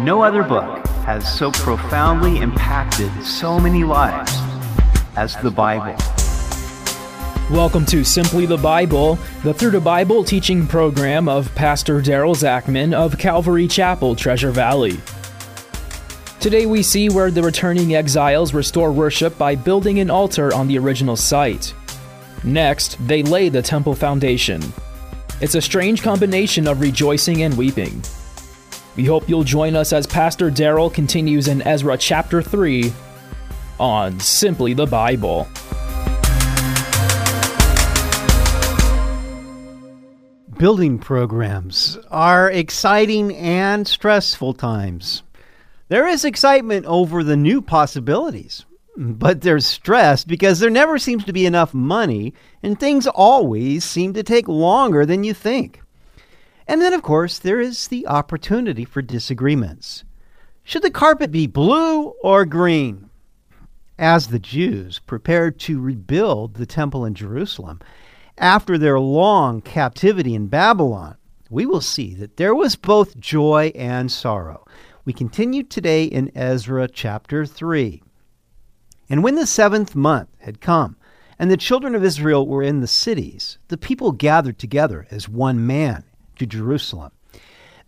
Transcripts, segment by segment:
No other book has so profoundly impacted so many lives as the Bible. Welcome to Simply the Bible, the Through the Bible teaching program of Pastor Daryl Zachman of Calvary Chapel, Treasure Valley. Today we see where the returning exiles restore worship by building an altar on the original site. Next, they lay the temple foundation. It's a strange combination of rejoicing and weeping. We hope you'll join us as Pastor Daryl continues in Ezra chapter 3 on Simply the Bible. Building programs are exciting and stressful times. There is excitement over the new possibilities, but there's stress because there never seems to be enough money and things always seem to take longer than you think. And then, of course, there is the opportunity for disagreements. Should the carpet be blue or green? As the Jews prepared to rebuild the temple in Jerusalem, after their long captivity in Babylon, we will see that there was both joy and sorrow. We continue today in Ezra chapter 3. And when the seventh month had come, and the children of Israel were in the cities, the people gathered together as one man to Jerusalem.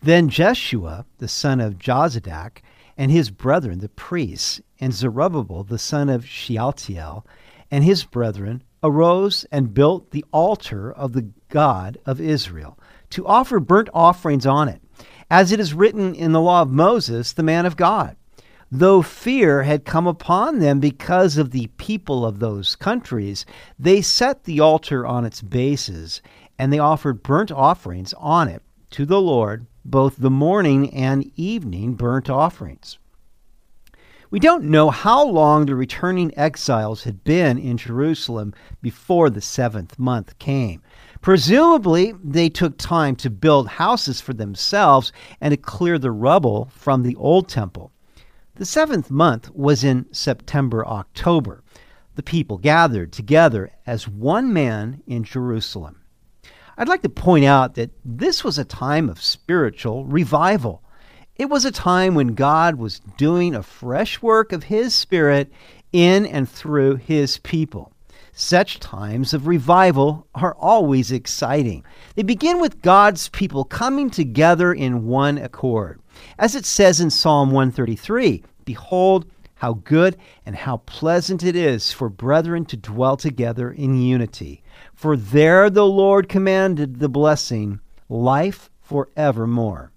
Then Jeshua, the son of Jozadak, and his brethren, the priests, and Zerubbabel, the son of Shealtiel, and his brethren, arose and built the altar of the God of Israel to offer burnt offerings on it, as it is written in the law of Moses, the man of God. Though fear had come upon them because of the people of those countries, they set the altar on its bases, and they offered burnt offerings on it to the Lord, both the morning and evening burnt offerings. We don't know how long the returning exiles had been in Jerusalem before the seventh month came. Presumably, they took time to build houses for themselves and to clear the rubble from the old temple. The seventh month was in September October. The people gathered together as one man in Jerusalem. I'd like to point out that this was a time of spiritual revival. It was a time when God was doing a fresh work of His Spirit in and through His people. Such times of revival are always exciting. They begin with God's people coming together in one accord. As it says in Psalm 133 Behold, how good and how pleasant it is for brethren to dwell together in unity. For there the Lord commanded the blessing, life forevermore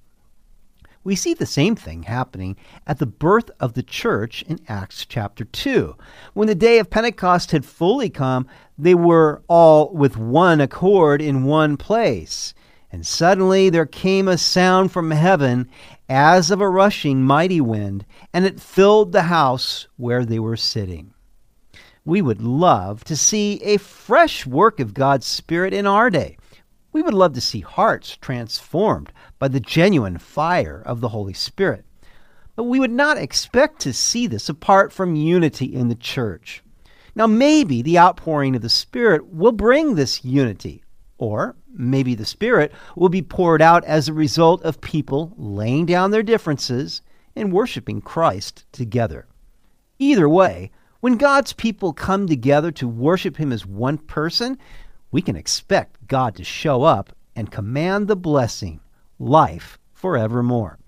we see the same thing happening at the birth of the church in Acts chapter 2. When the day of Pentecost had fully come, they were all with one accord in one place. And suddenly there came a sound from heaven as of a rushing mighty wind, and it filled the house where they were sitting. We would love to see a fresh work of God's Spirit in our day. We would love to see hearts transformed by the genuine fire of the Holy Spirit. But we would not expect to see this apart from unity in the church. Now, maybe the outpouring of the Spirit will bring this unity, or maybe the Spirit will be poured out as a result of people laying down their differences and worshiping Christ together. Either way, when God's people come together to worship Him as one person, we can expect God to show up and command the blessing, life forevermore.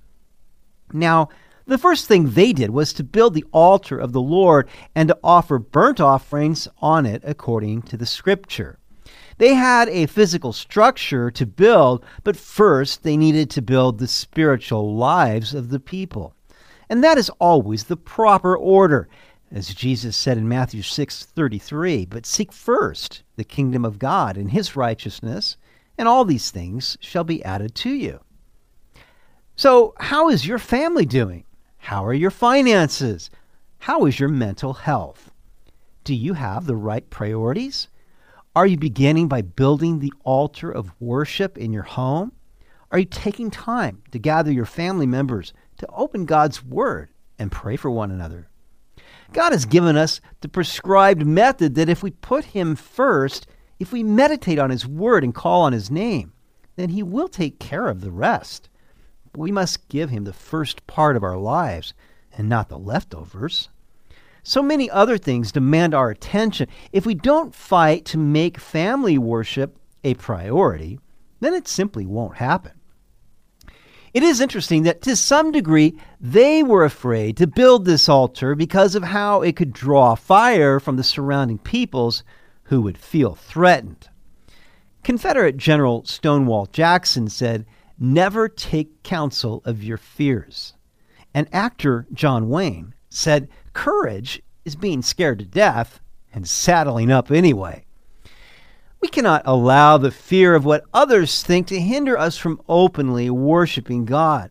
Now, the first thing they did was to build the altar of the Lord and to offer burnt offerings on it according to the scripture. They had a physical structure to build, but first they needed to build the spiritual lives of the people. And that is always the proper order as Jesus said in Matthew 6:33, but seek first the kingdom of God and his righteousness, and all these things shall be added to you. So, how is your family doing? How are your finances? How is your mental health? Do you have the right priorities? Are you beginning by building the altar of worship in your home? Are you taking time to gather your family members to open God's Word and pray for one another? God has given us the prescribed method that if we put Him first, if we meditate on His Word and call on His name, then He will take care of the rest. we must give him the first part of our lives and not the leftovers. So many other things demand our attention. If we don't fight to make family worship a priority, then it simply won't happen. It is interesting that to some degree they were afraid to build this altar because of how it could draw fire from the surrounding peoples who would feel threatened. Confederate General Stonewall Jackson said, Never take counsel of your fears. And actor John Wayne said, Courage is being scared to death and saddling up anyway. We cannot allow the fear of what others think to hinder us from openly worshiping God.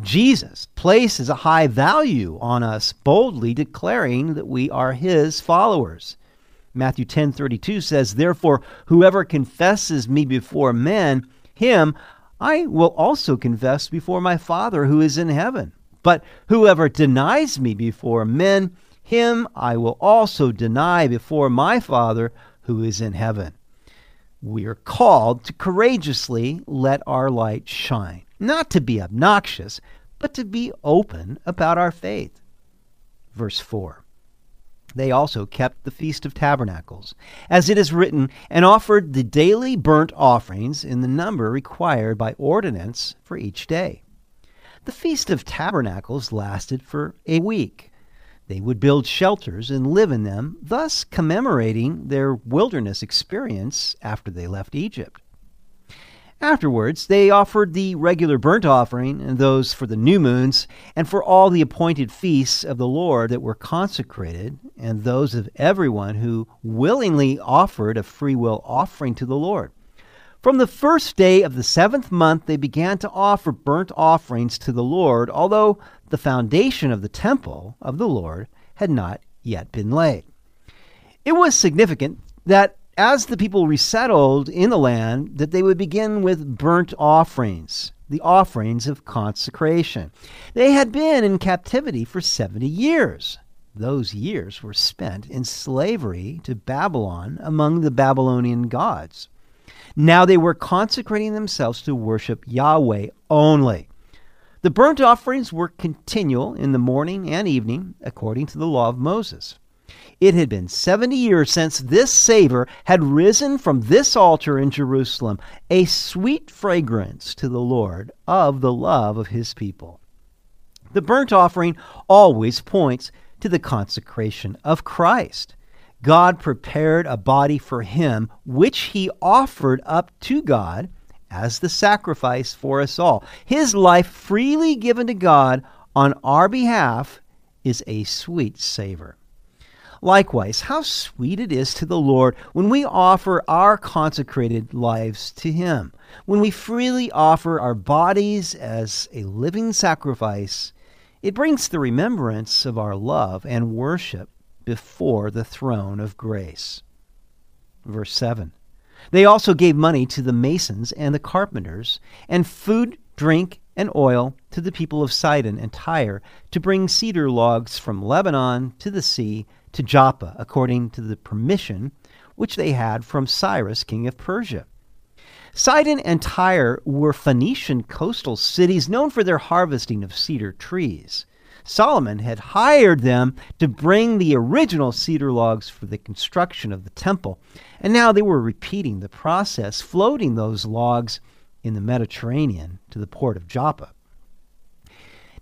Jesus places a high value on us boldly declaring that we are his followers. Matthew 10:32 says, "Therefore whoever confesses me before men, him I will also confess before my Father who is in heaven. But whoever denies me before men, him I will also deny before my Father who is in heaven." We are called to courageously let our light shine, not to be obnoxious, but to be open about our faith. Verse 4 They also kept the Feast of Tabernacles, as it is written, and offered the daily burnt offerings in the number required by ordinance for each day. The Feast of Tabernacles lasted for a week they would build shelters and live in them, thus commemorating their wilderness experience after they left Egypt. Afterwards, they offered the regular burnt offering and those for the new moons, and for all the appointed feasts of the Lord that were consecrated, and those of everyone who willingly offered a free will offering to the Lord. From the first day of the seventh month, they began to offer burnt offerings to the Lord, although the foundation of the temple of the Lord had not yet been laid. It was significant that as the people resettled in the land, that they would begin with burnt offerings, the offerings of consecration. They had been in captivity for 70 years. Those years were spent in slavery to Babylon among the Babylonian gods. Now they were consecrating themselves to worship Yahweh only. The burnt offerings were continual in the morning and evening, according to the law of Moses. It had been 70 years since this savor had risen from this altar in Jerusalem, a sweet fragrance to the Lord of the love of his people. The burnt offering always points to the consecration of Christ. God prepared a body for him, which he offered up to God as the sacrifice for us all. His life freely given to God on our behalf is a sweet savor. Likewise, how sweet it is to the Lord when we offer our consecrated lives to Him, when we freely offer our bodies as a living sacrifice. It brings the remembrance of our love and worship before the throne of grace. Verse 7 they also gave money to the masons and the carpenters, and food, drink, and oil to the people of Sidon and Tyre to bring cedar logs from Lebanon to the sea to Joppa, according to the permission which they had from Cyrus, king of Persia. Sidon and Tyre were Phoenician coastal cities known for their harvesting of cedar trees. Solomon had hired them to bring the original cedar logs for the construction of the temple, and now they were repeating the process, floating those logs in the Mediterranean to the port of Joppa.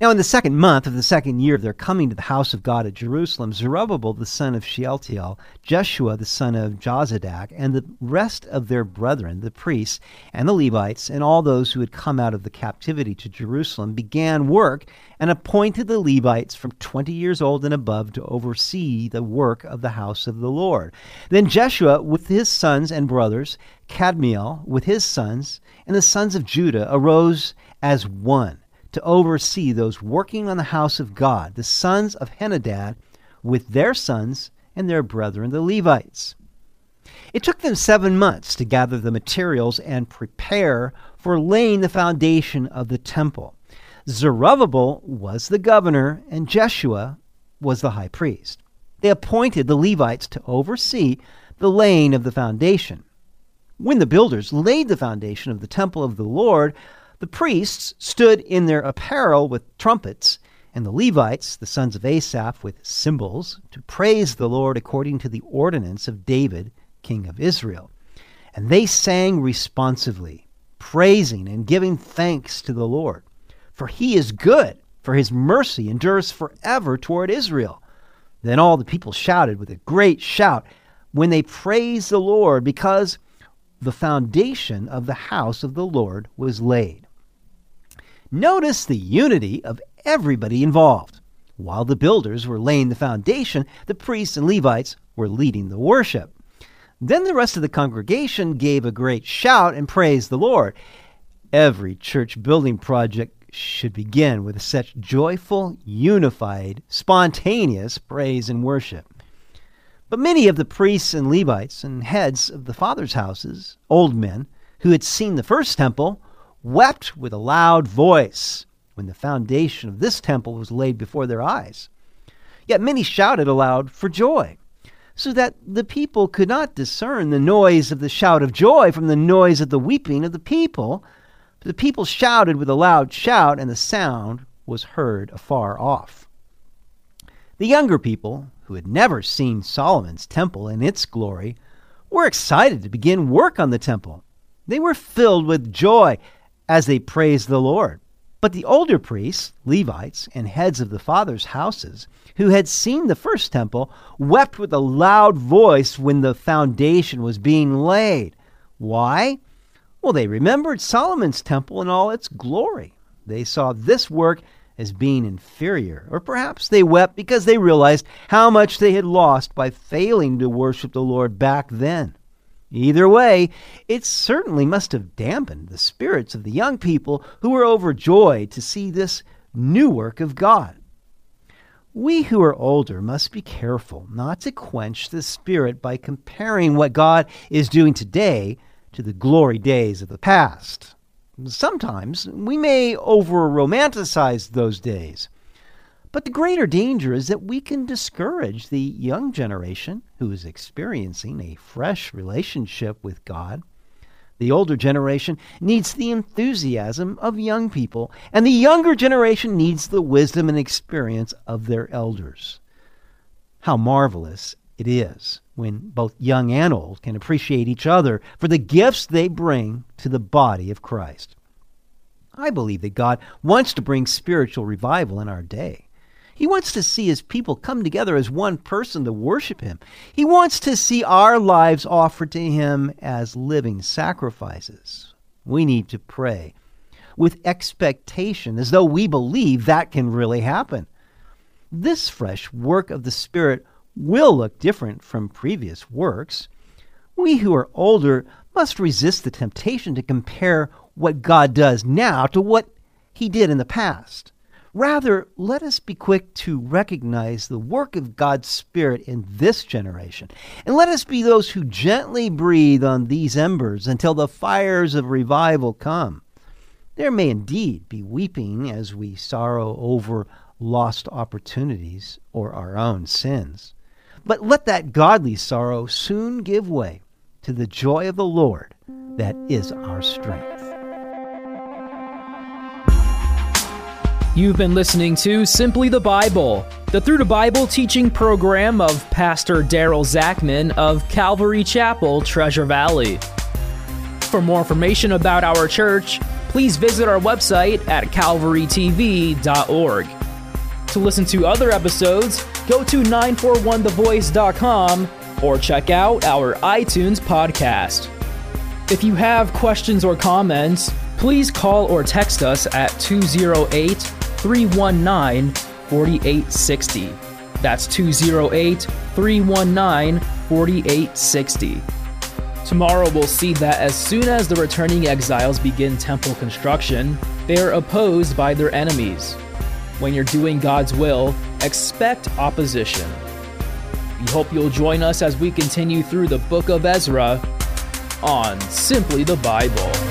Now, in the second month of the second year of their coming to the house of God at Jerusalem, Zerubbabel the son of Shealtiel, Jeshua the son of Jozadak, and the rest of their brethren, the priests and the Levites, and all those who had come out of the captivity to Jerusalem, began work and appointed the Levites from twenty years old and above to oversee the work of the house of the Lord. Then Jeshua with his sons and brothers, Kadmiel with his sons, and the sons of Judah arose as one to oversee those working on the house of God, the sons of Henadad, with their sons and their brethren, the Levites. It took them seven months to gather the materials and prepare for laying the foundation of the temple. Zerubbabel was the governor, and Jeshua was the high priest. They appointed the Levites to oversee the laying of the foundation. When the builders laid the foundation of the temple of the Lord, The priests stood in their apparel with trumpets, and the Levites, the sons of Asaph, with cymbals, to praise the Lord according to the ordinance of David, king of Israel. And they sang responsively, praising and giving thanks to the Lord. For he is good, for his mercy endures forever toward Israel. Then all the people shouted with a great shout when they praised the Lord, because the foundation of the house of the Lord was laid. Notice the unity of everybody involved. While the builders were laying the foundation, the priests and Levites were leading the worship. Then the rest of the congregation gave a great shout and praised the Lord. Every church building project should begin with such joyful, unified, spontaneous praise and worship. But many of the priests and Levites and heads of the fathers' houses, old men, who had seen the first temple, wept with a loud voice when the foundation of this temple was laid before their eyes. Yet many shouted aloud for joy, so that the people could not discern the noise of the shout of joy from the noise of the weeping of the people. The people shouted with a loud shout, and the sound was heard afar off. The younger people, who had never seen Solomon's temple in its glory, were excited to begin work on the temple. They were filled with joy as they praised the Lord. But the older priests, Levites, and heads of the fathers' houses, who had seen the first temple, wept with a loud voice when the foundation was being laid. Why? Well, they remembered Solomon's temple in all its glory. They saw this work as being inferior, or perhaps they wept because they realized how much they had lost by failing to worship the Lord back then. Either way, it certainly must have dampened the spirits of the young people who were overjoyed to see this new work of God. We who are older must be careful not to quench the spirit by comparing what God is doing today to the glory days of the past. Sometimes we may over romanticize those days. But the greater danger is that we can discourage the young generation who is experiencing a fresh relationship with God. The older generation needs the enthusiasm of young people, and the younger generation needs the wisdom and experience of their elders. How marvelous it is when both young and old can appreciate each other for the gifts they bring to the body of Christ. I believe that God wants to bring spiritual revival in our day. He wants to see his people come together as one person to worship him. He wants to see our lives offered to him as living sacrifices. We need to pray with expectation as though we believe that can really happen. This fresh work of the Spirit will look different from previous works. We who are older must resist the temptation to compare what God does now to what he did in the past. Rather, let us be quick to recognize the work of God's Spirit in this generation. And let us be those who gently breathe on these embers until the fires of revival come. There may indeed be weeping as we sorrow over lost opportunities or our own sins. But let that godly sorrow soon give way to the joy of the Lord that is our strength. You've been listening to Simply the Bible, the Through the Bible teaching program of Pastor Daryl Zachman of Calvary Chapel, Treasure Valley. For more information about our church, please visit our website at calvarytv.org. To listen to other episodes, go to 941thevoice.com or check out our iTunes podcast. If you have questions or comments, please call or text us at 208 319 4860. That's 208 319 4860. Tomorrow we'll see that as soon as the returning exiles begin temple construction, they are opposed by their enemies. When you're doing God's will, expect opposition. We hope you'll join us as we continue through the book of Ezra on Simply the Bible.